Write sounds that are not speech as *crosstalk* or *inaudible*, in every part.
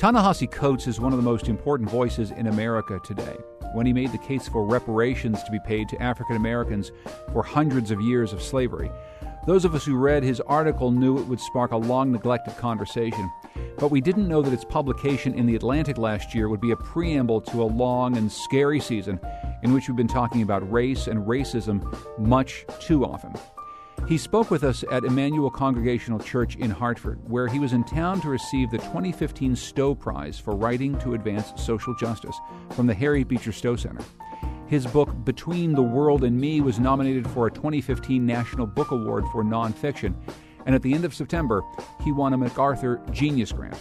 Ta-Nehisi Coates is one of the most important voices in America today. When he made the case for reparations to be paid to African Americans for hundreds of years of slavery, those of us who read his article knew it would spark a long neglected conversation. But we didn't know that its publication in The Atlantic last year would be a preamble to a long and scary season in which we've been talking about race and racism much too often. He spoke with us at Emmanuel Congregational Church in Hartford, where he was in town to receive the 2015 Stowe Prize for Writing to Advance Social Justice from the Harriet Beecher Stowe Center. His book, Between the World and Me, was nominated for a 2015 National Book Award for Nonfiction, and at the end of September, he won a MacArthur Genius Grant.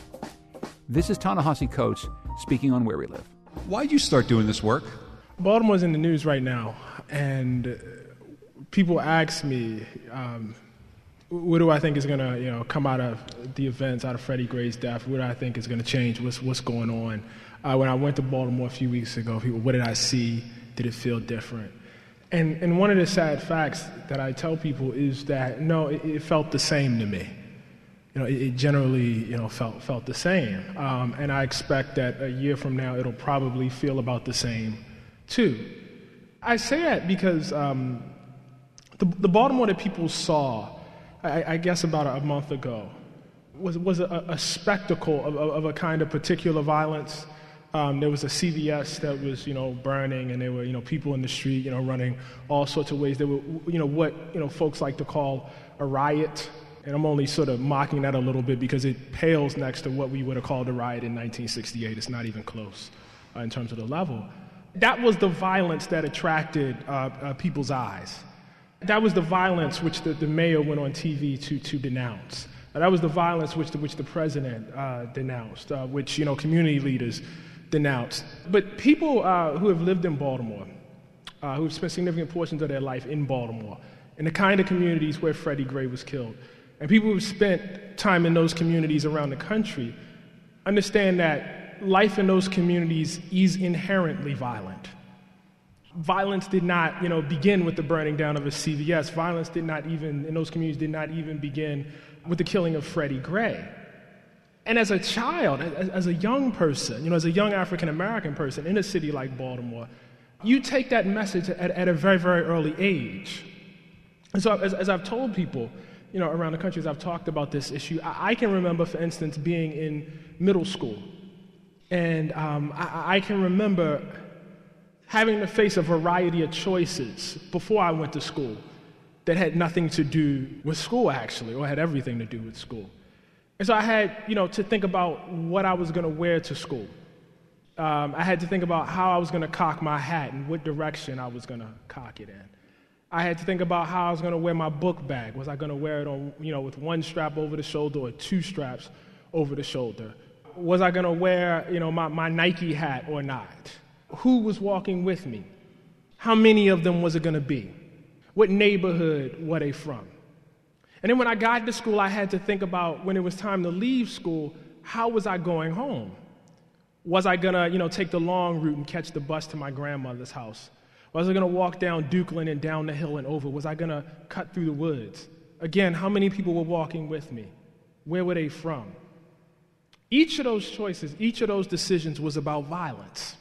This is Ta-Nehisi Coates speaking on Where We Live. Why did you start doing this work? Baltimore's in the news right now, and uh, people ask me, um, what do I think is going to you know, come out of the events, out of Freddie Gray's death? What do I think is going to change? What's, what's going on? Uh, when I went to Baltimore a few weeks ago, people, what did I see? Did it feel different? And, and one of the sad facts that I tell people is that no, it, it felt the same to me. You know, it, it generally you know, felt, felt the same. Um, and I expect that a year from now, it'll probably feel about the same too. I say that because um, the, the Baltimore that people saw, I, I guess about a, month ago, was, was a, a spectacle of, of, a kind of particular violence. Um, there was a CVS that was, you know, burning, and there were, you know, people in the street, you know, running all sorts of ways. There were, you know, what, you know, folks like to call a riot. And I'm only sort of mocking that a little bit because it pales next to what we would have called a riot in 1968. It's not even close uh, in terms of the level. That was the violence that attracted uh, uh, people's eyes. That was the violence which the, the mayor went on TV to, to denounce. That was the violence which the, which the president uh, denounced, uh, which you know, community leaders denounced. But people uh, who have lived in Baltimore, uh, who have spent significant portions of their life in Baltimore, in the kind of communities where Freddie Gray was killed, and people who've spent time in those communities around the country, understand that life in those communities is inherently violent. Violence did not, you know, begin with the burning down of a CVS. Violence did not even, in those communities, did not even begin with the killing of Freddie Gray. And as a child, as, a young person, you know, as a young African American person in a city like Baltimore, you take that message at, at a very, very early age. And so, as, as, I've told people, you know, around the country, as I've talked about this issue, I, I can remember, for instance, being in middle school. And um, I, I can remember having to face a variety of choices before I went to school that had nothing to do with school, actually, or had everything to do with school. And so I had, you know, to think about what I was going to wear to school. Um, I had to think about how I was going to cock my hat and what direction I was going to cock it in. I had to think about how I was going to wear my book bag. Was I going to wear it on, you know, with one strap over the shoulder or two straps over the shoulder? Was I going to wear, you know, my, my Nike hat or not? Who was walking with me? How many of them was it going to be? What neighborhood were they from? And then when I got to school, I had to think about when it was time to leave school, how was I going home? Was I going to, you know, take the long route and catch the bus to my grandmother's house? Was I going to walk down Dukeland and down the hill and over? Was I going to cut through the woods? Again, how many people were walking with me? Where were they from? Each of those choices, each of those decisions was about violence.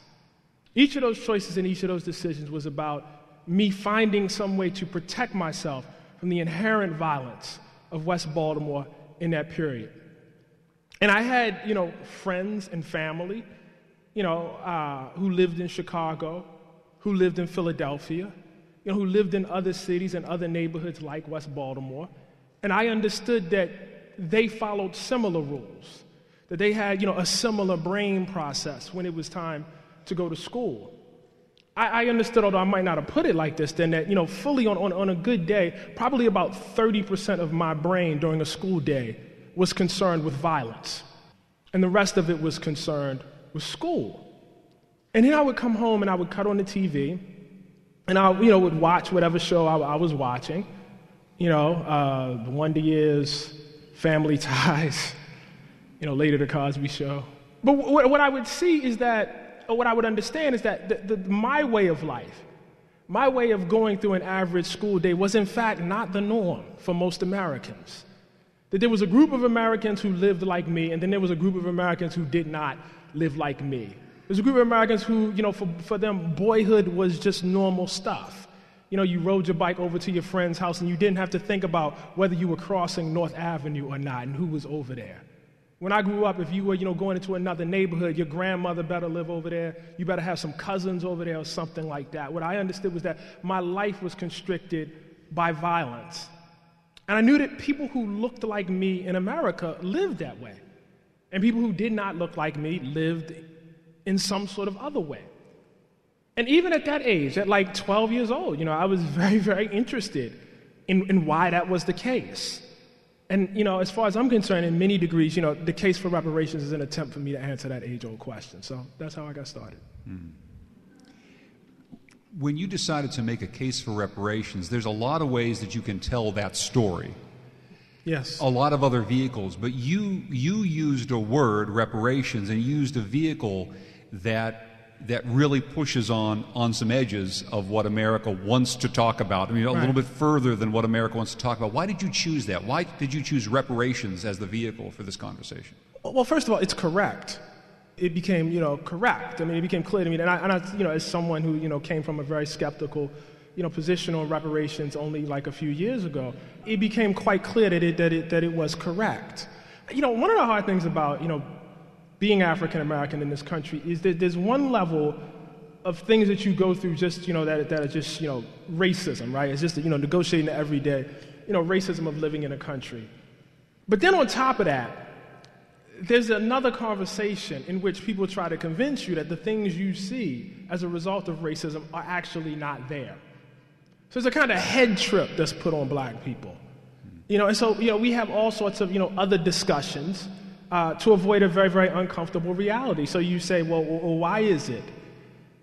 Each of those choices and each of those decisions was about me finding some way to protect myself from the inherent violence of West Baltimore in that period. And I had, you know, friends and family, you know, uh, who lived in Chicago, who lived in Philadelphia, you know, who lived in other cities and other neighborhoods like West Baltimore. And I understood that they followed similar rules, that they had, you know, a similar brain process when it was time to go to school. I, I understood, although I might not have put it like this, then that, you know, fully on, on, on a good day, probably about 30% of my brain during a school day was concerned with violence. and the rest of it was concerned with school. And then I would come home and I would cut on the TV, and I, you know, would watch whatever show I, I was watching. You know, uh, The Wonder Years, Family *laughs* Ties, you know, later The Cosby Show. But w- what I would see is that, what I would understand is that the, the, my way of life, my way of going through an average school day was in fact not the norm for most Americans. That there was a group of Americans who lived like me, and then there was a group of Americans who did not live like me. There's a group of Americans who, you know, for, for them, boyhood was just normal stuff. You know, you rode your bike over to your friend's house and you didn't have to think about whether you were crossing North Avenue or not and who was over there. When I grew up, if you were, you know, going into another neighborhood, your grandmother better live over there. You better have some cousins over there or something like that. What I understood was that my life was constricted by violence. And I knew that people who looked like me in America lived that way. And people who did not look like me lived in some sort of other way. And even at that age, at like 12 years old, you know, I was *laughs* very, very interested in, in why that was the case. And, you know, as far as I'm concerned, in many degrees, you know, the case for reparations is an attempt for me to answer that age old question. So that's how I got started. Mm. When you decided to make a case for reparations, there's a lot of ways that you can tell that story. Yes. A lot of other vehicles, but you you used a word, reparations, and used a vehicle that that really pushes on on some edges of what America wants to talk about. I mean, a right. little bit further than what America wants to talk about. Why did you choose that? Why did you choose reparations as the vehicle for this conversation? Well, first of all, it's correct. It became, you know, correct. I mean, it became clear to me, and I, and I you know, as someone who, you know, came from a very skeptical, you know, position on reparations only like a few years ago, it became quite clear that it that it that it was correct. You know, one of the hard things about, you know, being African American in this country is that there's one level of things that you go through just, you know, that, that are just, you know, racism, right? It's just, you know, negotiating the everyday, you know, racism of living in a country. But then on top of that, there's another conversation in which people try to convince you that the things you see as a result of racism are actually not there. So it's a kind of head trip that's put on black people. You know, and so, you know, we have all sorts of, you know, other discussions uh, to avoid a very, very uncomfortable reality. So you say, well, well, why is it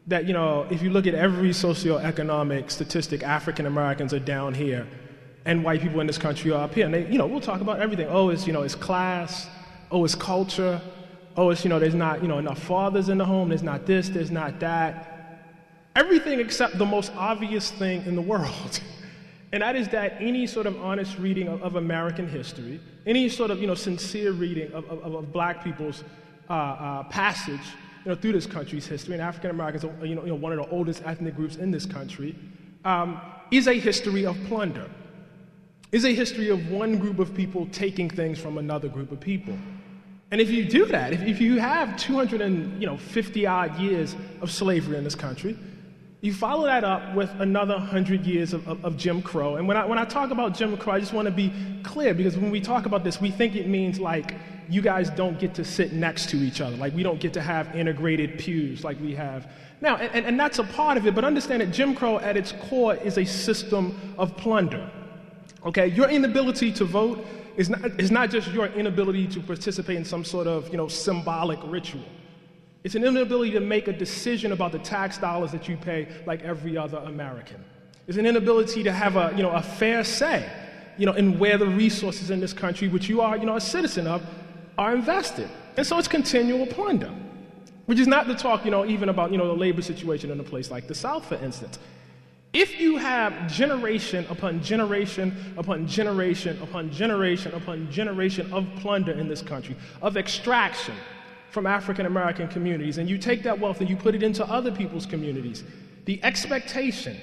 that, you know, if you look at every socioeconomic statistic, African Americans are down here and white people in this country are up here? And they, you know, we'll talk about everything. Oh, it's, you know, it's class. Oh, it's culture. Oh, it's, you know, there's not, you know, enough fathers in the home. There's not this, there's not that. Everything except the most obvious thing in the world. *laughs* and that is that any sort of honest reading of, of American history, any sort of you know, sincere reading of, of, of black people's uh, uh, passage you know, through this country's history, and African Americans are you know, you know, one of the oldest ethnic groups in this country, um, is a history of plunder, is a history of one group of people taking things from another group of people. And if you do that, if, if you have 250 odd years of slavery in this country, you follow that up with another hundred years of, of, of, Jim Crow. And when I, when I talk about Jim Crow, I just want to be clear because when we talk about this, we think it means like you guys don't get to sit next to each other, like we don't get to have integrated pews like we have now. And, and that's a part of it, but understand that Jim Crow at its core is a system of plunder. Okay, your inability to vote is not, is not just your inability to participate in some sort of you know, symbolic ritual. It's an inability to make a decision about the tax dollars that you pay like every other American. It's an inability to have a, you know, a fair say you know, in where the resources in this country, which you are you know, a citizen of, are invested. And so it's continual plunder. Which is not to talk, you know, even about, you know, the labor situation in a place like the South, for instance. If you have generation upon generation upon generation upon generation upon generation of plunder in this country, of extraction, from African American communities, and you take that wealth and you put it into other people's communities, the expectation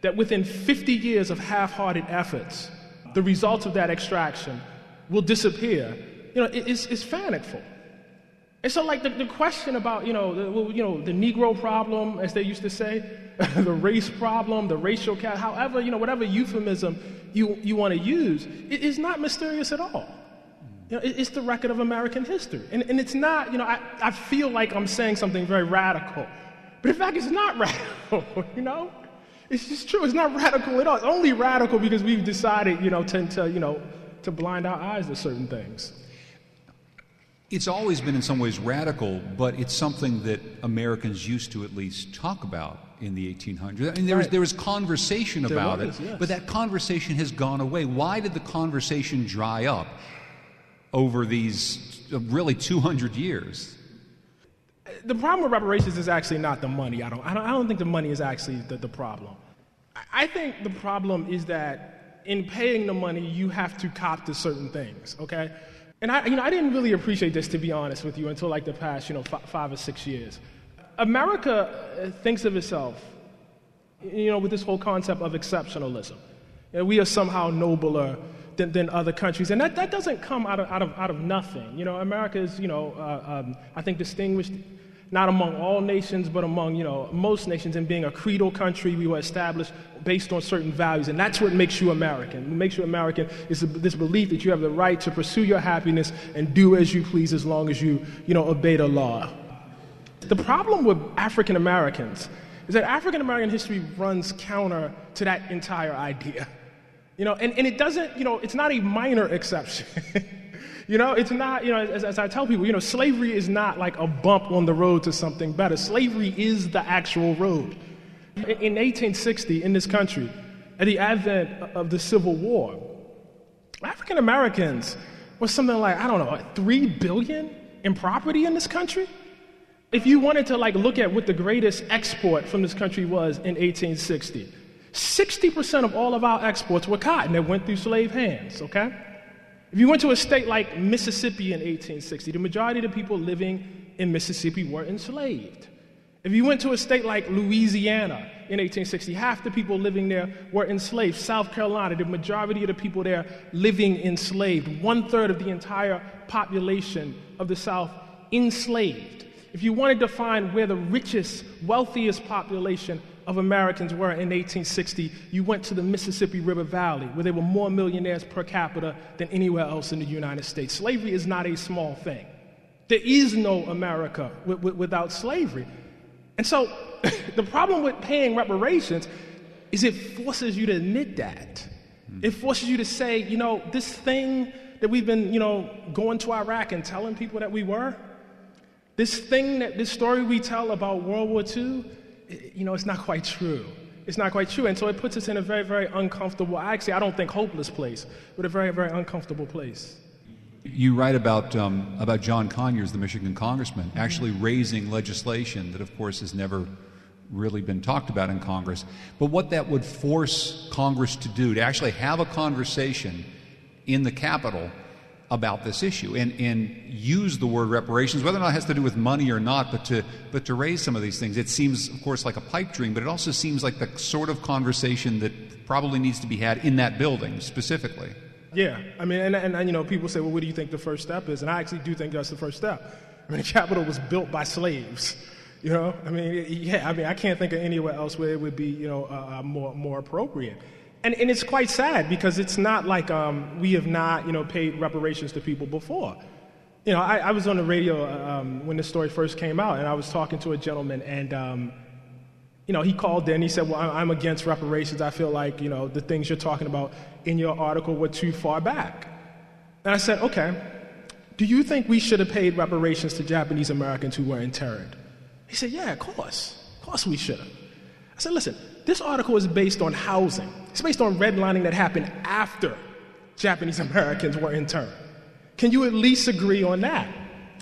that within 50 years of half hearted efforts, the results of that extraction will disappear, you know, is, is fanicful. And so, like, the, the question about, you know, the, you know, the Negro problem, as they used to say, *laughs* the race problem, the racial cat, however, you know, whatever euphemism you, you want to use, it is not mysterious at all. You know, it's the record of American history. And, and it's not, you know, I, I feel like I'm saying something very radical. But in fact, it's not *laughs* radical, you know? It's just true. It's not radical at all. It's only radical because we've decided, you know, to, to, you know, to blind our eyes to certain things. It's always been in some ways radical, but it's something that Americans used to at least talk about in the 1800s. I mean, there, was, there was conversation about was, it, yes. but that conversation has gone away. Why did the conversation dry up over these uh, really 200 years? the problem with reparations is actually not the money. I don't, I don't, I don't think the money is actually the, the problem. I- think the problem is that in paying the money, you have to cop to certain things, okay? And I, you know, I didn't really appreciate this, to be honest with you, until like the past, you know, fi- five or six years. America uh, thinks of itself, you know, with this whole concept of exceptionalism. You know, we are somehow nobler than, than other countries. And that, that doesn't come out of, out, of, out of nothing. You know, America is, you know, uh, um, I think distinguished not among all nations, but among, you know, most nations in being a creedal country. We were established based on certain values. And that's what makes you American. What makes you American is this belief that you have the right to pursue your happiness and do as you please as long as you, you know, obey the law. The problem with African Americans is that African American history runs counter to that entire idea. You know, and, and it doesn't, you know, it's not a minor exception. *laughs* you know, it's not, you know, as, as I tell people, you know, slavery is not like a bump on the road to something better. Slavery is the actual road. In, in 1860, in this country, at the advent of the Civil War, African Americans were something like, I don't know, three billion in property in this country? If you wanted to like look at what the greatest export from this country was in 1860, 60% of all of our exports were cotton that went through slave hands, okay? If you went to a state like Mississippi in 1860, the majority of the people living in Mississippi were enslaved. If you went to a state like Louisiana in 1860, half the people living there were enslaved. South Carolina, the majority of the people there living enslaved. One third of the entire population of the South enslaved. If you wanted to find where the richest, wealthiest population of Americans were in 1860, you went to the Mississippi River Valley, where there were more millionaires per capita than anywhere else in the United States. Slavery is not a small thing. There is no America wi- wi- without slavery. And so *coughs* the problem with paying reparations is it forces you to admit that. Hmm. It forces you to say, you know, this thing that we've been, you know, going to Iraq and telling people that we were, this thing that this story we tell about World War II, you know, it's not quite true. It's not quite true. And so it puts us in a very, very uncomfortable, actually, I don't think hopeless place, but a very, very uncomfortable place. You write about, um, about John Conyers, the Michigan congressman, actually raising legislation that, of course, has never really been talked about in Congress. But what that would force Congress to do, to actually have a conversation in the Capitol about this issue and, and use the word reparations, whether or not it has to do with money or not, but to, but to raise some of these things. It seems, of course, like a pipe dream, but it also seems like the sort of conversation that probably needs to be had in that building specifically. Yeah, I mean, and, and, and, you know, people say, well, what do you think the first step is? And I actually do think that's the first step. I mean, *laughs* the Capitol was built by slaves. You know, I mean, yeah, I mean, I can't think of anywhere else where it would be, you know, uh, uh, more more appropriate. And and it's quite sad because it's not like um, we have not, you know, paid reparations to people before. You know, I, I was on the radio um, when this story first came out, and I was talking to a gentleman, and um, you know, he called in. He said, "Well, I'm against reparations. I feel like you know the things you're talking about in your article were too far back." And I said, "Okay, do you think we should have paid reparations to Japanese Americans who were interned?" He said, "Yeah, of course. Of course we should have." I said, "Listen, this article is based on housing. It's based on redlining that happened after Japanese Americans were interned. Can you at least agree on that?"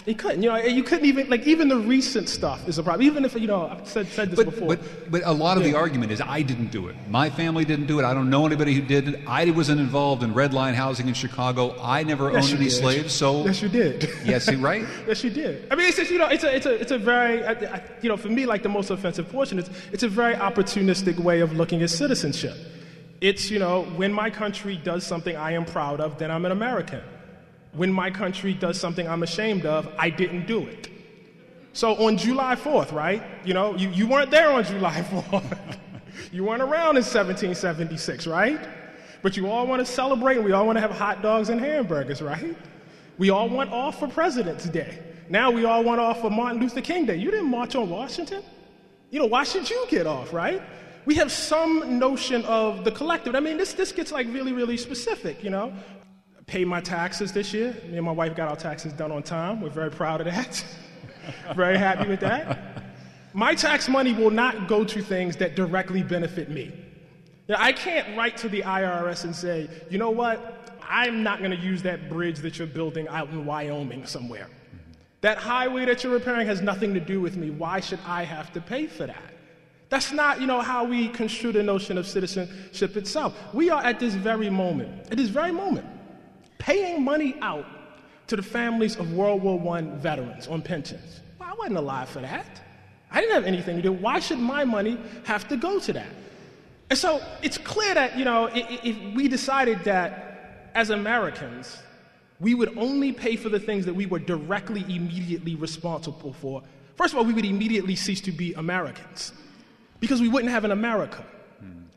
He couldn't. You know, you couldn't even like even the recent stuff is a problem. Even if you know, I've said, said this But, before. but, but a lot of the argument is I didn't do it. My family didn't do it. I don't know anybody who did it. I wasn't involved in redline housing in Chicago. I never Yes, owned any did. slaves. So yes, you did. *laughs* yes, he right. *laughs* Yes, you did. I mean, it's just, you know, it's a, it's a, it's a very, I, I, you know, for me, like the most offensive portion, it's, it's a very opportunistic way of looking at citizenship. It's, you know, when my country does something I am proud of, then I'm an American. When my country does something I'm ashamed of, I didn't do it. So on July 4th, right? You know, you, you weren't there on July *laughs* 4th. you weren't around in 1776, right? But you all want to celebrate and we all want to have hot dogs and hamburgers, right? We all want off for President's Day. Now we all want off for Martin Luther King Day. You didn't march on Washington? You know, why should you get off, right? We have some notion of the collective. I mean, this, this gets like really, really specific, you know? Paid my taxes this year. Me and my wife got our taxes done on time. We're very proud of that. *laughs* very happy with that. My tax money will not go to things that directly benefit me. Now, I can't write to the IRS and say, you know what? I'm not going to use that bridge that you're building out in Wyoming somewhere. That highway that you're repairing has nothing to do with me. Why should I have to pay for that? That's not, you know, how we construe the notion of citizenship itself. We are at this very moment, at this very moment, paying money out to the families of World War I veterans on pensions. Well, I wasn't alive for that. I didn't have anything to do. Why should my money have to go to that? And so it's clear that, you know, if, if we decided that as Americans, we would only pay for the things that we were directly, immediately responsible for, first of all, we would immediately cease to be Americans because we wouldn't have an America.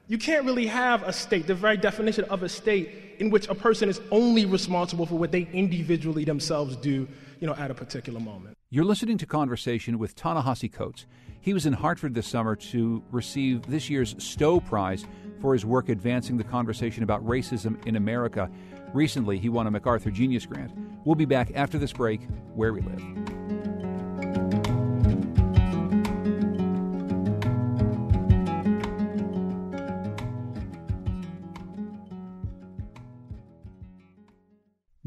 You can't really have a state, the very definition of a state, in which a person is only responsible for what they individually themselves do, you know, at a particular moment. You're listening to Conversation with Ta-Nehisi Coates. He was in Hartford this summer to receive this year's Stowe Prize for his work advancing the conversation about racism in America. Recently, he won a MacArthur Genius Grant. We'll be back after this break, where we live.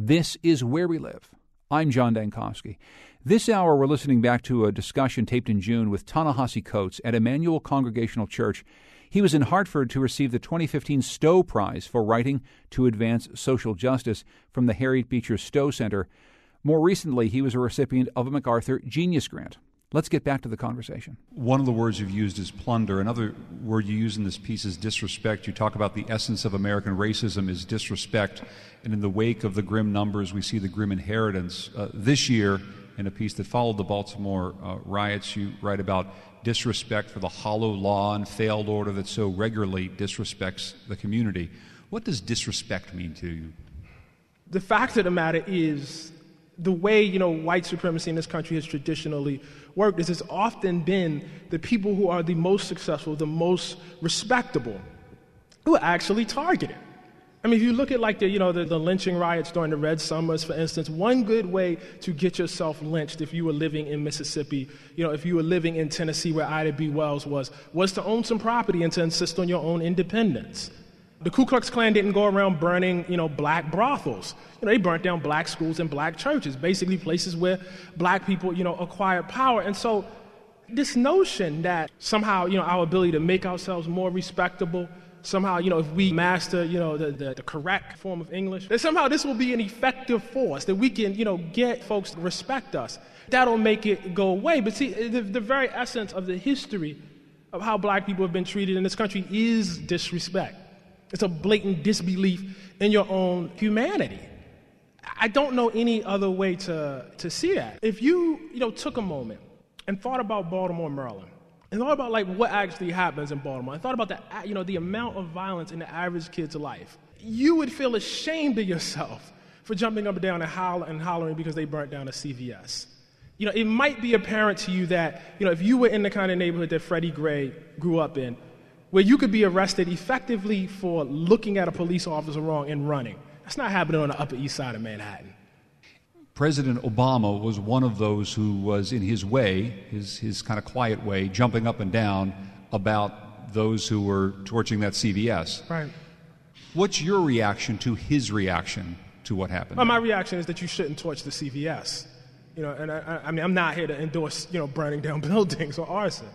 This is Where We Live. I'm John Dankosky. This hour, we're listening back to a discussion taped in June with Ta-Nehisi Coates at Emmanuel Congregational Church. He was in Hartford to receive the 2015 Stowe Prize for writing to advance social justice from the Harriet Beecher Stowe Center. More recently, he was a recipient of a MacArthur Genius Grant. Let's get back to the conversation. One of the words you've used is plunder. Another word you use in this piece is disrespect. You talk about the essence of American racism is disrespect. And in the wake of the grim numbers, we see the grim inheritance. Uh, this year, in a piece that followed the Baltimore uh, riots, you write about disrespect for the hollow law and failed order that so regularly disrespects the community. What does disrespect mean to you? The fact of the matter is, the way you know white supremacy in this country has traditionally worked is it's often been the people who are the most successful, the most respectable, who are actually targeted. I mean, if you look at like the, you know, the, the lynching riots during the Red Summers, for instance, one good way to get yourself lynched if you were living in Mississippi, you know, if you were living in Tennessee where Ida B. Wells was, was to own some property and to insist on your own independence. The Ku Klux Klan didn't go around burning, you know, black brothels. You know, they burnt down black schools and black churches, basically places where black people, you know, acquired power. And so this notion that somehow, you know, our ability to make ourselves more respectable, somehow, you know, if we master, you know, the, the, the, correct form of English, that somehow this will be an effective force, that we can, you know, get folks to respect us. That'll make it go away. But see, the, the very essence of the history of how black people have been treated in this country is disrespect. It's a blatant disbelief in your own humanity. I don't know any other way to, to see that. If you, you know, took a moment and thought about Baltimore, Maryland, and thought about like what actually happens in Baltimore, and thought about the, you know, the amount of violence in the average kid's life, you would feel ashamed of yourself for jumping up and down and, holler, and hollering because they burnt down a CVS. You know, it might be apparent to you that, you know, if you were in the kind of neighborhood that Freddie Gray grew up in, where you could be arrested effectively for looking at a police officer wrong and running. That's not happening on the Upper East Side of Manhattan. President Obama was one of those who was, in his way, his, his kind of quiet way, jumping up and down about those who were torching that CVS. Right. What's your reaction to his reaction to what happened? Well, my reaction is that you shouldn't torch the CVS. You know, and I, I mean, I'm not here to endorse, you know, burning down *laughs* buildings or arson.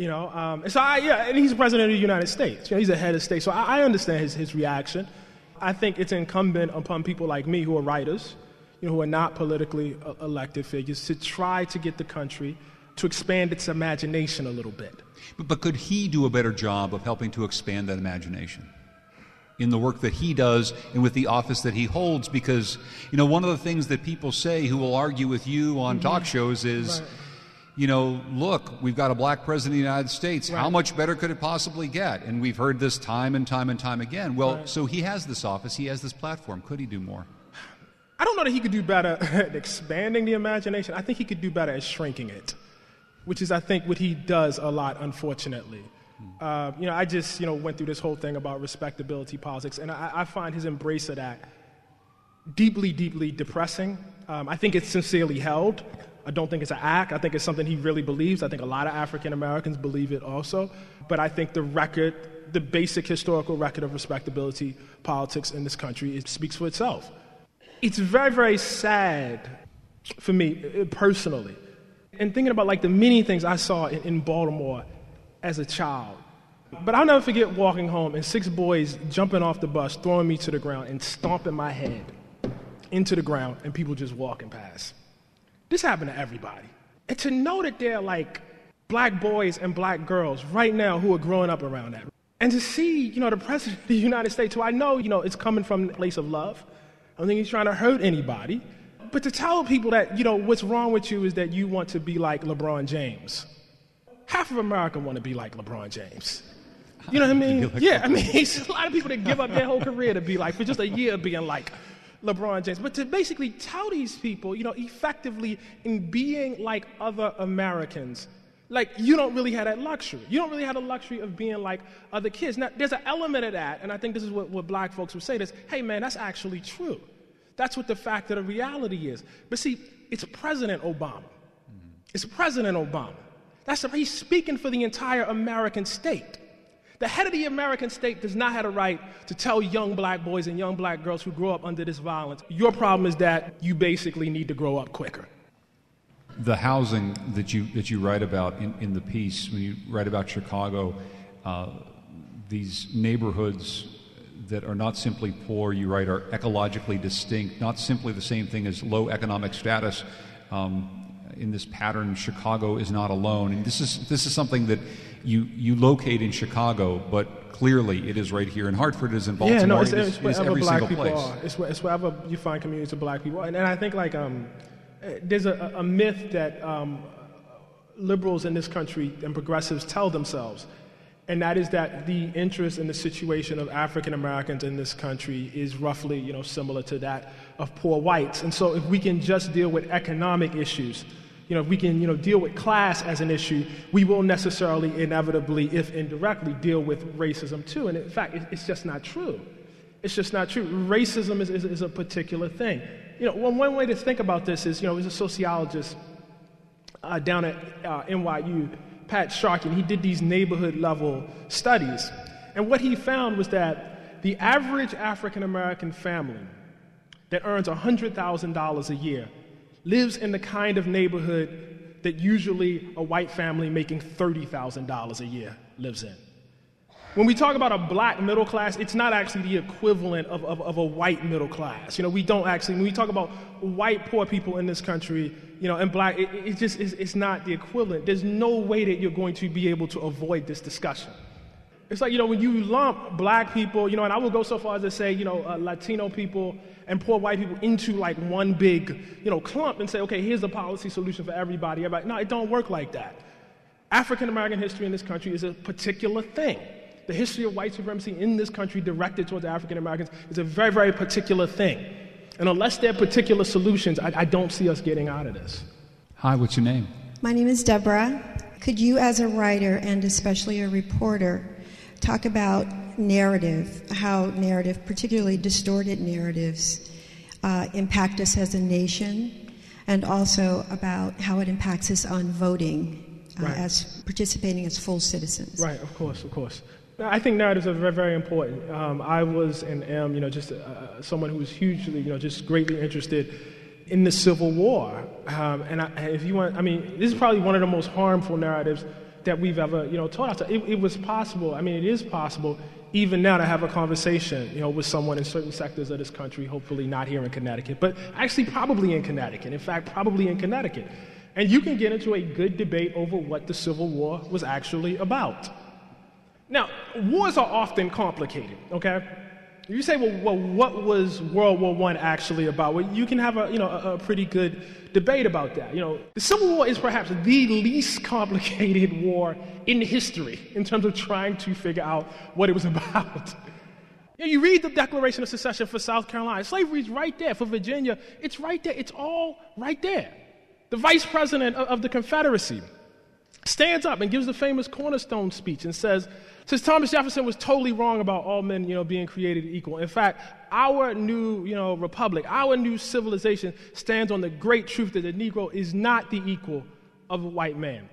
You know, um, and so I, yeah, and he's the president of the United States. You know, he's a head of state. So I, I understand his, his reaction. I think it's incumbent upon people like me who are writers, you know, who are not politically uh, elected figures, to try to get the country to expand its imagination a little bit. But, but could he do a better job of helping to expand that imagination? in the work that he does and with the office that he holds because you know one of the things that people say who will argue with you on mm-hmm. talk shows is right you know, look, we've got a black president of the United States. Right. How much better could it possibly get? And we've heard this time and time and time again. Well, right. so he has this office, he has this platform. Could he do more? I don't know that he could do better *laughs* at expanding the imagination. I think he could do better at shrinking it, which is, I think, what he does a lot, unfortunately. Hmm. Uh, you know, I just, you know, went through this whole thing about respectability politics, and I, I find his embrace of that deeply, deeply depressing. Um, I think it's sincerely held. I don't think it's an act. I think it's something he really believes. I think a lot of African Americans believe it also. But I think the record, the basic historical record of respectability politics in this country, it speaks for itself. It's very, very sad for me uh, personally. And thinking about like the many things I saw in, in Baltimore as a child. But I'll never forget walking home and six boys jumping off the bus, throwing me to the ground, and stomping my head into the ground, and people just walking past. This happened to everybody. And to know that there are like black boys and black girls right now who are growing up around that. And to see, you know, the president of the *laughs* United States, who I know, you know, it's coming from a place of love. I don't think he's trying to hurt anybody. But to tell people that, you know, what's wrong with you is that you want to be like LeBron James. Half of America want to be like LeBron James. You know what I *laughs* mean? Like yeah, I mean, *laughs* it's a lot of people that give up their whole career to be like, for just a year of being like LeBron James. But to basically tell these people, you know, effectively in being like other Americans, like you don't really have that luxury. You don't really have the luxury of being like other kids. Now, there's an element of that, and I think this is what, what black folks would say this hey, man, that's actually true. That's what the fact of the reality is. But see, it's President Obama. Mm-hmm. It's President Obama. That's he's speaking for the entire American state. The head of the American state does not have a right to tell young black boys and young black girls who grow up under this violence, your problem is that you basically need to grow up quicker. The housing that you, that you write about in, in the piece, when you write about Chicago, uh, these neighborhoods that are not simply poor, you write, are ecologically distinct, not simply the same thing as low economic status. Um, in this pattern, Chicago is not alone. And this is, this is something that you, you locate in Chicago, but clearly it is right here in Hartford, it is in Baltimore, yeah, no, it's, it, is, it's wherever black single people place. Are. It's, it's wherever you find communities of black people. And, and I think like um, there's a, a, myth that um, liberals in this country and progressives tell themselves, and that is that the interest in the situation of African Americans in this country is roughly, you know, similar to that of poor whites. And so if we can just deal with economic issues, you know, if we can, you know, deal with class as an issue, we will necessarily, inevitably, if indirectly, deal with racism too. And in fact, it's just not true. It's just not true. Racism is, is, is a particular thing. You know, one, one way to think about this is, you know, there's a sociologist uh, down at uh, NYU, Pat Sharkey, and he did these neighborhood level studies. And what he found was that the average African American family that earns $100,000 a year lives in the kind of neighborhood that usually a white family making $30,000 a year lives in. When we talk about a black middle class, it's not actually the equivalent of, of, of, a white middle class. You know, we don't actually, when we talk about white poor people in this country, you know, and black, it, it just is, it's not the equivalent. There's no way that you're going to be able to avoid this discussion. It's like, you know, when you lump black people, you know, and I will go so far as to say, you know, uh, Latino people and poor white people into like one big, you know, clump and say, okay, here's a policy solution for everybody. everybody. No, it don't work like that. African American history in this country is a particular thing. The history of white supremacy in this country directed towards African Americans is a very, very particular thing. And unless there are particular solutions, I, I don't see us getting out of this. Hi, what's your name? My name is Deborah. Could you, as a writer and especially a reporter, talk about narrative, how narrative, particularly distorted narratives, uh, impact us as a nation, and also about how it impacts us on voting uh, right. as participating as full citizens. Right, of course, of course. I think narratives are very, very important. Um, I was and am, you know, just uh, someone who was hugely, you know, just greatly interested in the Civil War. Um, and I, if you want, I mean, this is probably one of the most harmful narratives that we've ever, you know, taught It, it was possible. I mean, it is possible even now to have a conversation, you know, with someone in certain sectors of this country, hopefully not here in Connecticut, but actually probably in Connecticut. In fact, probably in Connecticut. And you can get into a good debate over what the Civil War was actually about. Now, wars are often complicated, okay? You say, well, well what was World War I actually about? Well, you can have a, you know, a, a pretty good debate about that. You know, the Civil War is perhaps the least *laughs* complicated war in history in terms of trying to figure out what it was *laughs* about. You, know, you read the Declaration of Secession for South Carolina, slavery is right there. For Virginia, it's right there. It's all right there. The vice president of, of the Confederacy stands up and gives the famous cornerstone speech and says, says Thomas Jefferson was totally wrong about all men, you know, being created equal. In fact, our new, you know, republic, our new civilization stands on the great truth that the Negro is not the equal of a white man.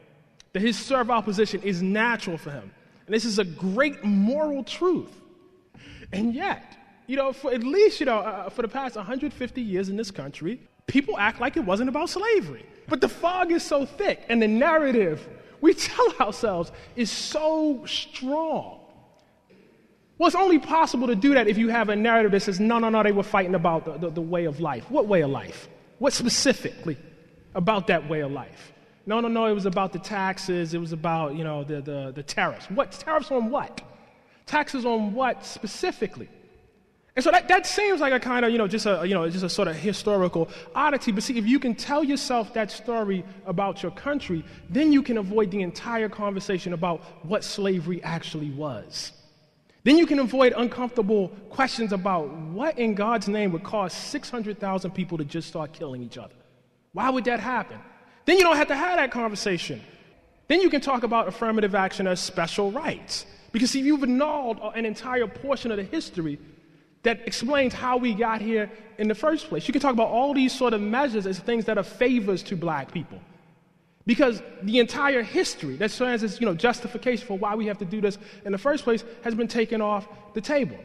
That his servile position is natural for him. And this is a great moral truth. And yet, you know, for at least, you know, uh, for the past 150 years in this country, people act like it wasn't about slavery. But the fog is so thick, and the narrative we tell ourselves is so strong. Well, it's only possible to do that if you have a narrative that says, no, no, no, they were fighting about the, the, the way of life. What way of life? What specifically about that way of life? No, no, no, it was about the taxes. It was about, you know, the, the, the tariffs. What? Tariffs on what? Taxes on what specifically? And so that, that seems like a kind of, you know, just a, you know, just a sort of historical oddity. But see, if you can tell yourself that story about your country, then you can avoid the entire conversation about what slavery actually was. Then you can avoid uncomfortable questions about what in God's name would cause 600,000 people to just start killing each other. Why would that happen? Then you don't have to have that conversation. Then you can talk about affirmative action as special rights. Because see, if you've annulled an entire portion of the history that explains how we got here in the first place. You can talk about all these sort of measures as things that are favors to black people. Because the entire history that stands as you know, justification for why we have to do this in the first place has been taken off the table.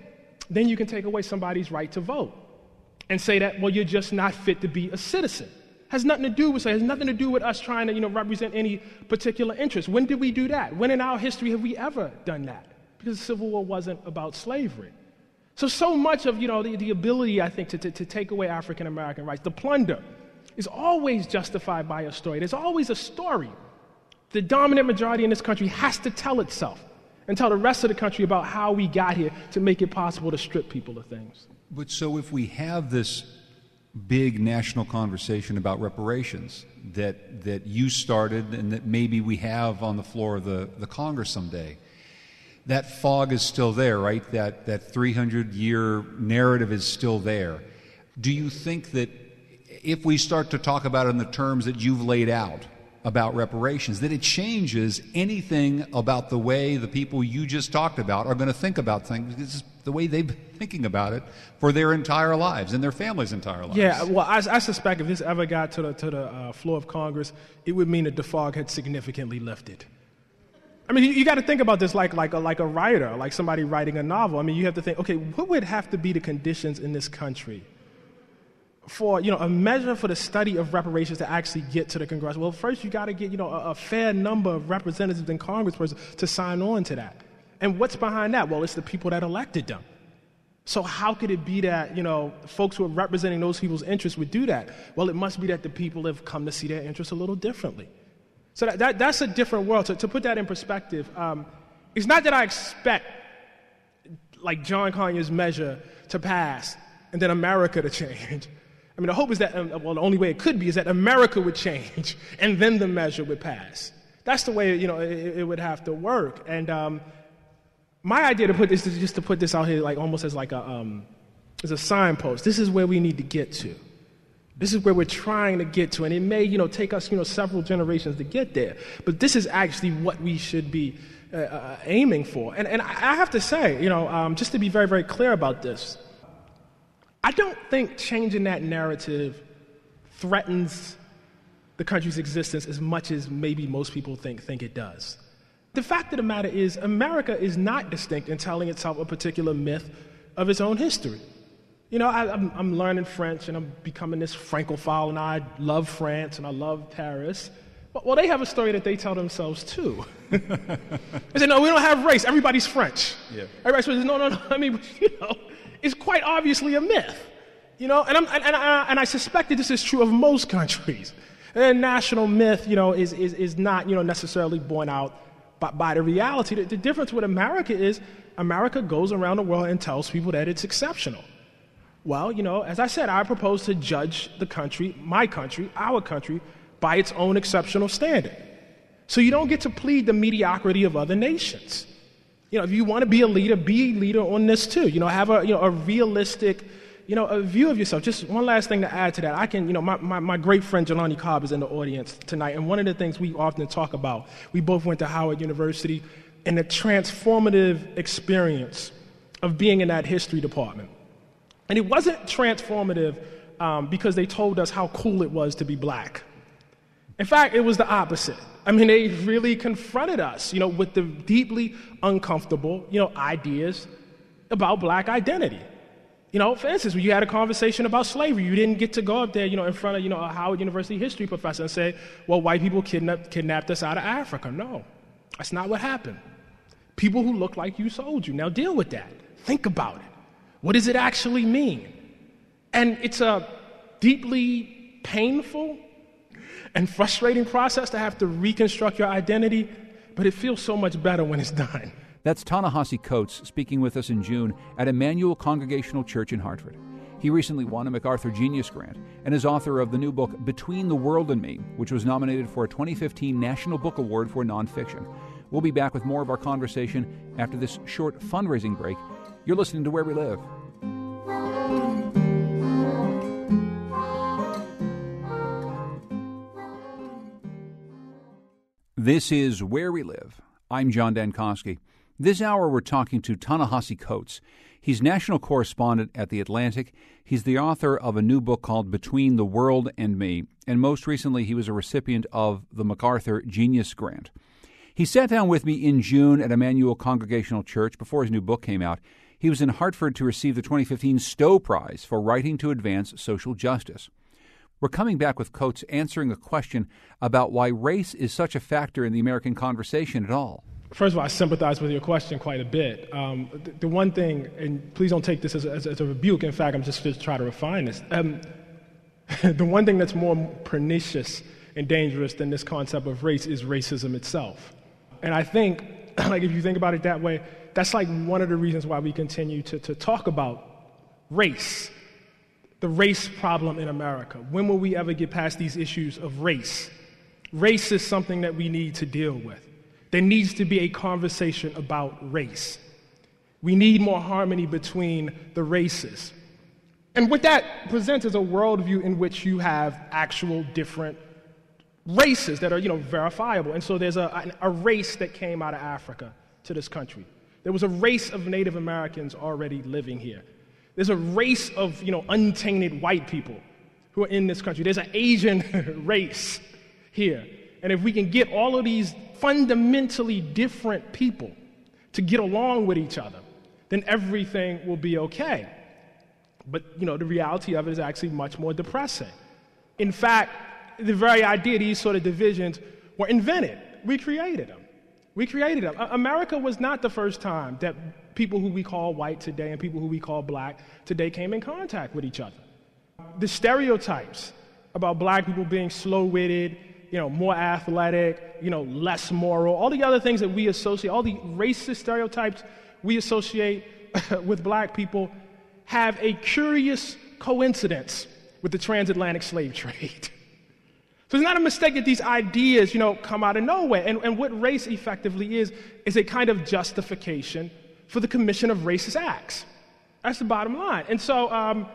Then you can take away somebody's right to vote and say that, well, you're just not fit to be a citizen. Has nothing to do with has nothing to do with us trying to you know, represent any particular interest. When did we do that? When in our history have we ever done that? Because the Civil War wasn't about slavery. So, so much of you know, the, the ability, I think, to, to, to take away African American rights, the plunder, is always justified by a story. There's always a story. The dominant majority in this country has to tell itself and tell the rest of the country about how we got here to make it possible to strip people of things. But so if we have this big national conversation about reparations that, that you started and that maybe we have on the floor of the, the Congress someday, that fog is still there, right? That, that 300 year narrative is still there. Do you think that if we start to talk about it in the terms that you've laid out about reparations, that it changes anything about the way the people you just talked about are going to think about things? This is the way they've been thinking about it for their entire lives and their families' entire lives. Yeah, well, I, I suspect if this ever got to the, to the uh, floor of Congress, it would mean that the fog had significantly lifted. I mean, you, you got to think about this like, like, a, like a writer, like somebody writing a novel. I mean, you have to think, okay, what would have to be the conditions in this country for, you know, a measure for the study of reparations to actually get to the Congress? Well, first you got to get, you know, a, a fair number of representatives and congresspersons to sign on to that. And what's behind that? Well, it's the people that elected them. So how could it be that, you know, folks who are representing those people's interests would do that? Well, it must be that the people have come to see their interests a little differently. So that, that, that's a different world. So to put that in perspective, um, it's not that I expect like John Conyers' measure to pass and then America to *laughs* change. I mean, the hope is that, um, well, the only way it could be is that America would change *laughs* and then the measure would pass. That's the way, you know, it, it would have to work. And um, my idea to put this is just to put this out here like almost as like a, um, as a signpost. This is where we need to get to. This is where we're trying to get to, and it may, you know, take us, you know, several generations to get there. But this is actually what we should be uh, uh, aiming for. And, and I have to say, you know, um, just to be very, very clear about this, I don't think changing that narrative threatens the country's existence as much as maybe most people think, think it does. The fact of the matter is, America is not distinct in telling itself a particular myth of its own history. You know, I, am I'm, I'm learning French and I'm becoming this Francophile, and I love France and I love Paris. Well, they have a story that they tell themselves too. *laughs* they say, no, we don't have race. Everybody's French. Yeah. Everybody says, no, no, no. *laughs* I mean, you know, it's quite obviously a myth. You know, and, I'm, and, and, I, and I suspect that this is true of most countries. And national myth, you know, is, is, is not, you know, necessarily borne out by, by the reality. The, the difference with America is America goes around the world and tells people that it's exceptional. Well, you know, as I said, I propose to judge the country, my country, our country, by its own exceptional standard. So you don't get to plead the mediocrity of other nations. You know, if you want to be a leader, be a leader on this too. You know, have a, you know, a realistic you know, a view of yourself. Just one last thing to add to that. I can, you know, my, my, my great friend Jelani Cobb is in the audience tonight, and one of the things we often talk about, we both went to Howard University, and the transformative experience of being in that history department. And it wasn't transformative um, because they told us how cool it was to be black. In fact, it was the opposite. I mean, they really confronted us, you know, with the deeply uncomfortable, you know, ideas about black identity. You know, for instance, when you had a conversation about slavery, you didn't get to go up there, you know, in front of, you know, a Howard University history professor and say, well, white people kidnapped, kidnapped us out of Africa. No, that's not what happened. People who look like you sold you. Now deal with that. Think about it. What does it actually mean? And it's a deeply painful and frustrating process to have to reconstruct your identity, but it feels so much better when it's done. That's Ta-Nehisi Coates speaking with us in June at Emmanuel Congregational Church in Hartford. He recently won a MacArthur Genius Grant and is author of the new book Between the World and Me, which was nominated for a 2015 National Book Award for nonfiction. We'll be back with more of our conversation after this short fundraising break. You're listening to Where We Live. This is Where We Live. I'm John Dankosky. This hour we're talking to Ta-Nehisi Coates. He's national correspondent at The Atlantic. He's the author of a new book called Between the World and Me, and most recently he was a recipient of the MacArthur Genius Grant. He sat down with me in June at Emmanuel Congregational Church before his new book came out. He was in Hartford to receive the 2015 Stowe Prize for writing to advance social justice. We're coming back with Coates answering a question about why race is such a factor in the American conversation at all. First of all, I sympathize with your question quite a bit. Um, the, the, one thing, and please don't take this as a, as, a rebuke, in fact, I'm just, just trying to refine this. Um, *laughs* the one thing that's more pernicious and dangerous than this concept of race is racism itself. And I think, *clears throat* like, if you think about it that way, that's like one of the reasons why we continue to, to talk about race the race problem in America. When will we ever get past these issues of race? Race is something that we need to deal with. There needs to be a conversation about race. We need more harmony between the races. And what that presents is a worldview in which you have actual different races that are, you know, verifiable. And so there's a, a race that came out of Africa to this country. There was a race of Native Americans already living here. There's a race of, you know, untainted white people who are in this country. There's an Asian *laughs* race here. And if we can get all of these fundamentally different people to get along with each other, then everything will be okay. But, you know, the reality of it is actually much more depressing. In fact, the very idea these sort of divisions were invented. We created them. We created them. America was not the first time that people who we call white today and people who we call black today came in contact with each other. The stereotypes about black people being slow witted, you know, more athletic, you know, less moral, all the other things that we associate, all the racist stereotypes we associate *laughs* with black people have a curious coincidence with the transatlantic slave *laughs* trade. So it's not a mistake that these ideas, you know, come out of nowhere. And, and what race effectively is, is a kind of justification for the commission of racist acts. That's the bottom line. And so, um,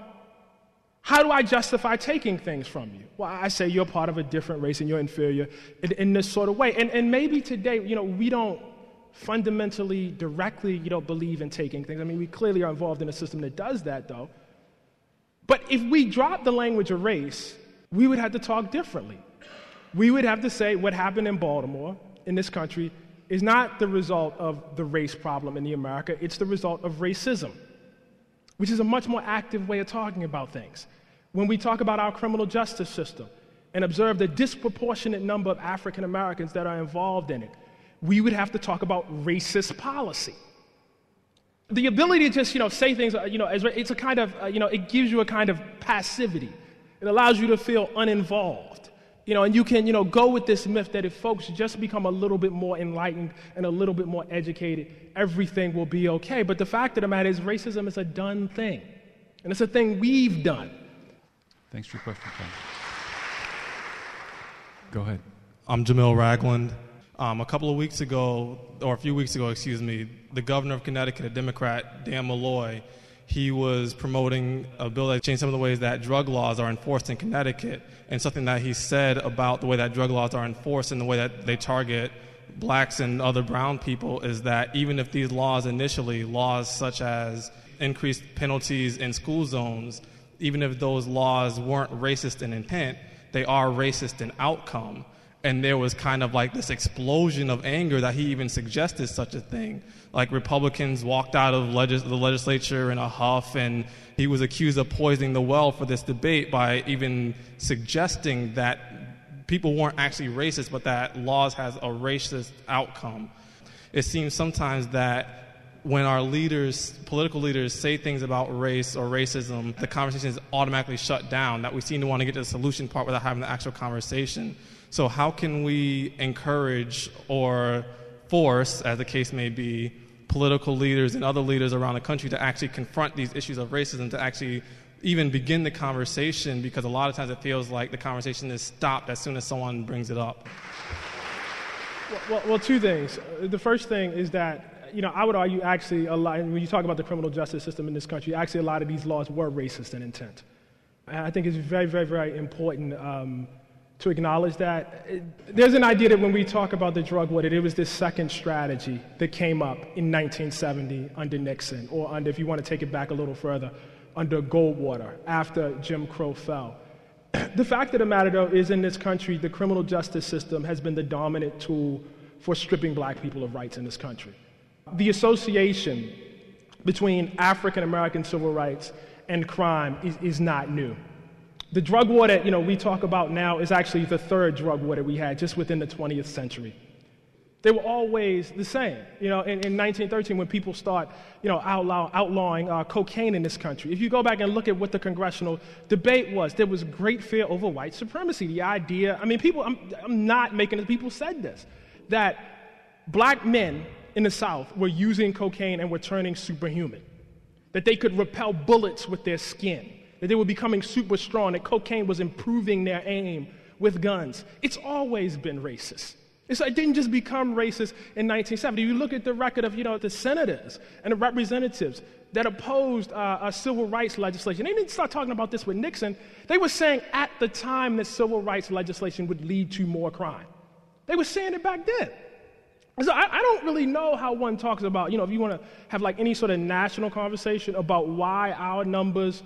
how do I justify taking things from you? Well, I say you're part of a different race and you're inferior in, in this sort of way. And, and maybe today, you know, we don't fundamentally, directly, you don't believe in taking things. I mean, we clearly are involved in a system that does that, though. But if we drop the language of race, we would have to talk differently. We would have to say what happened in Baltimore, in this country, is not the result of the race problem in the America, it's the result of racism, which is a much more active way of talking about things. When we talk about our criminal justice system and observe the disproportionate number of African Americans that are involved in it, we would have to talk about racist policy. The ability to just, you know, say things, uh, you know, it's a kind of, uh, you know, it gives you a kind of passivity. It allows you to feel uninvolved. You know, and you can, you know, go with this myth that if folks just become a little bit more enlightened and a little bit more educated, everything will be okay. But the fact of the matter is, racism is a done thing. And it's a thing we've done. Thanks for your question, Tom. Go ahead. I'm Jamil Ragland. Um, a couple of weeks ago, or a few weeks ago, excuse me, the governor of Connecticut, a Democrat, Dan Malloy, he was promoting a bill that changed some of the ways that drug laws are enforced in Connecticut, and something that he said about the way that drug laws are enforced and the way that they target blacks and other brown people is that even if these laws initially, laws such as increased penalties in school zones, even if those laws weren't racist in intent, they are racist in outcome. And there was kind of like this explosion of anger that he even suggested such a thing. Like Republicans walked out of legis- the legislature in a huff, and he was accused of poisoning the well for this debate by even suggesting that people weren't actually racist, but that laws has a racist outcome. It seems sometimes that when our leaders, political leaders, say things about race or racism, the conversation is automatically shut down, that we seem to want to get to the solution part without having the actual conversation. So, how can we encourage or force, as the case may be, political leaders and other leaders around the country to actually confront these issues of racism, to actually even begin the conversation? Because a lot of times it feels like the conversation is stopped as soon as someone brings it up. Well, well, two things. The first thing is that you know, I would argue actually a lot, when you talk about the criminal justice system in this country, actually a lot of these laws were racist in intent. And I think it's very, very, very important um, to acknowledge that. There's an idea that when we talk about the drug war, that it was this Southern strategy that came up in 1970 under Nixon, or under, if you want to take it back a little further, under Goldwater, after Jim Crow fell. *clears throat* the fact of the matter, though, is in this country, the criminal justice system has been the dominant tool for stripping black people of rights in this country. The association between African American civil rights and crime is, is not new. The drug war that you know, we talk about now is actually the third drug war that we had just within the 20th century. They were always the same. You know, in, in 1913, when people start, you know, outlaw, outlawing uh, cocaine in this country, if you go back and look at what the congressional debate was, there was great fear over white supremacy. The idea, I mean, people, I'm, I'm not making it, people said this, that black men in the South were using cocaine and were turning superhuman. That they could repel bullets with their skin. That they were becoming super strong. That cocaine was improving their aim with guns. It's always been racist. It's, it didn't just become racist in 1970. You look at the record of you know the senators and the representatives that opposed uh, civil rights legislation. They didn't start talking about this with Nixon. They were saying at the time that civil rights legislation would lead to more crime. They were saying it back then. So I, I, don't really know how one talks about, you know, if you want to have like any sort of national conversation about why our numbers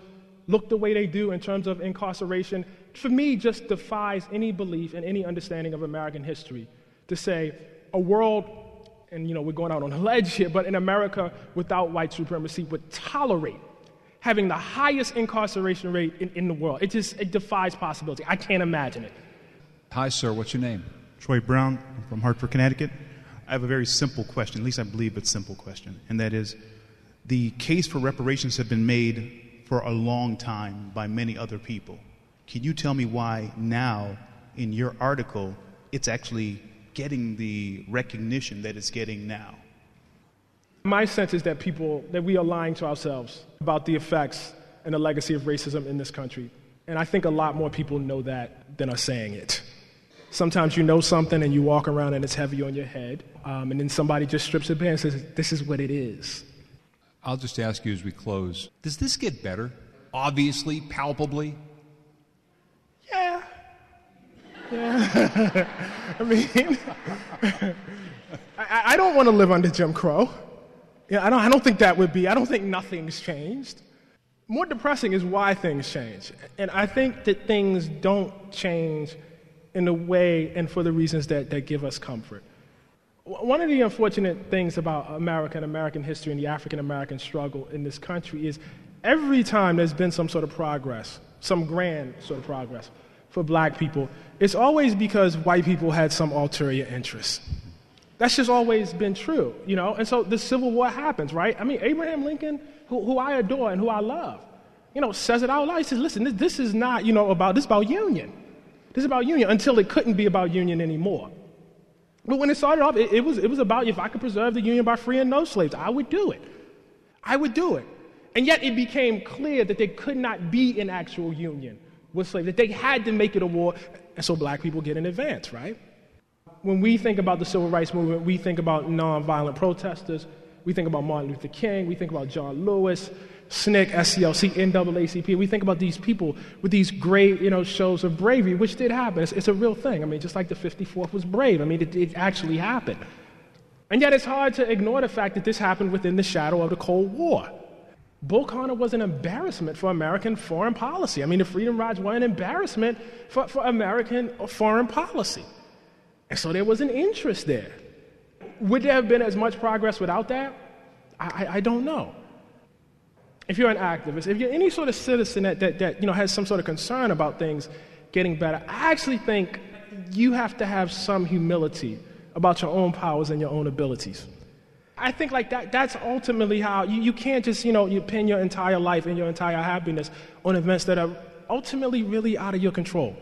look the way they do in terms of incarceration, for me just defies any belief and any understanding of American history to say a world, and you know, we're going out on a *laughs* ledge here, but in America without white supremacy would tolerate having the highest incarceration rate in, in the world. It just it defies possibility. I can't imagine it. Hi, sir. What's your name? Troy Brown. I'm from Hartford, Connecticut. I have a very simple question, at least I believe it's a simple question, and that is the case for reparations have been made for a long time by many other people. Can you tell me why now, in your article, it's actually getting the recognition that it's getting now? My sense is that people, that we are lying to ourselves about the effects and the legacy of racism in this country. And I think a lot more people know that than are saying it. Sometimes you know something and you walk around and it's heavy on your head, um, and then somebody just strips it bare and says, This is what it is. I'll just ask you as we close Does this get better? Obviously, palpably? Yeah. Yeah. *laughs* I mean, *laughs* I, I, don't want to live under Jim Crow. Yeah, I don't, I don't think that would be, I don't think nothing's changed. More depressing is why things change. And I think that things don't change in a way and for the reasons that, that give us comfort. One of the unfortunate things about America and American history and the African American struggle in this country is every time there's been some sort of progress, some grand sort of progress for black people, it's always because white people had some ulterior interest. That's just always been true, you know? And so the Civil War happens, right? I mean, Abraham Lincoln, who, who I adore and who I love, you know, says it out loud. He says, listen, this, this is not, you know, about, this is about union. This is about union until it couldn't be about union anymore. But when it started off, it, it, was, it was about if I could preserve the union by freeing no slaves, I would do it. I would do it. And yet it became clear that there could not be an actual union with slaves, that they had to make it a war, and so black people get an advance, right? When we think about the civil rights movement, we think about nonviolent protesters, we think about Martin Luther King, we think about John Lewis, SNCC, SCLC, NAACP. We think about these people with these great, you know, shows of bravery, which did happen. It's, it's a real thing. I mean, just like the 54th was brave. I mean, it, it actually happened. And yet it's hard to ignore the fact that this happened within the shadow of the Cold War. Bull Connor was an embarrassment for American foreign policy. I mean, the Freedom Rides were an embarrassment for, for American foreign policy. And so there was an interest there. Would there have been as much progress without that? I, I, I don't know if you're an activist, if you're any sort of citizen that, that, that you know, has some sort of concern about things getting better, I actually think you have to have some humility about your own powers and your own abilities. I think like that, that's ultimately how you, you can't just, you know, you pin your entire life and your entire happiness on events that are ultimately really out of your control.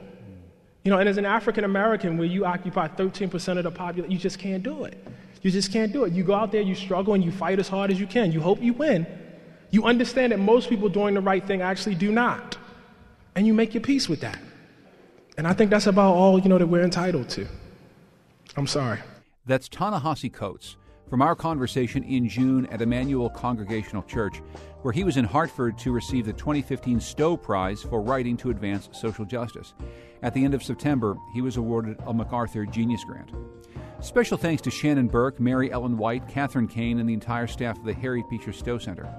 You know, and as an African American where you occupy 13% of the population, you just can't do it. You just can't do it. You go out there, you struggle, and you fight as hard as you can. You hope you win, you understand that most people doing the right thing actually do not. And you make your peace with that. And I think that's about all, you know, that we're entitled to. I'm sorry. That's Ta-Nehisi Coates from our conversation in June at Emmanuel Congregational Church, where he was in Hartford to receive the 2015 Stowe Prize for writing to advance social justice. At the end of September, he was awarded a MacArthur Genius Grant. Special thanks to Shannon Burke, Mary Ellen White, Catherine Kane, and the entire staff of the Harriet Beecher Stowe Center.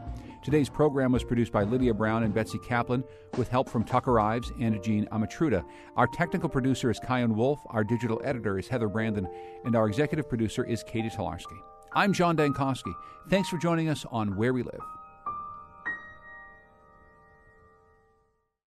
Today's program was produced by Lydia Brown and Betsy Kaplan with help from Tucker Ives and Jean Amatruda. Our technical producer is Kyan Wolf, our digital editor is Heather Brandon, and our executive producer is Katie Talarski. I'm John Dankosky. Thanks for joining us on Where We Live.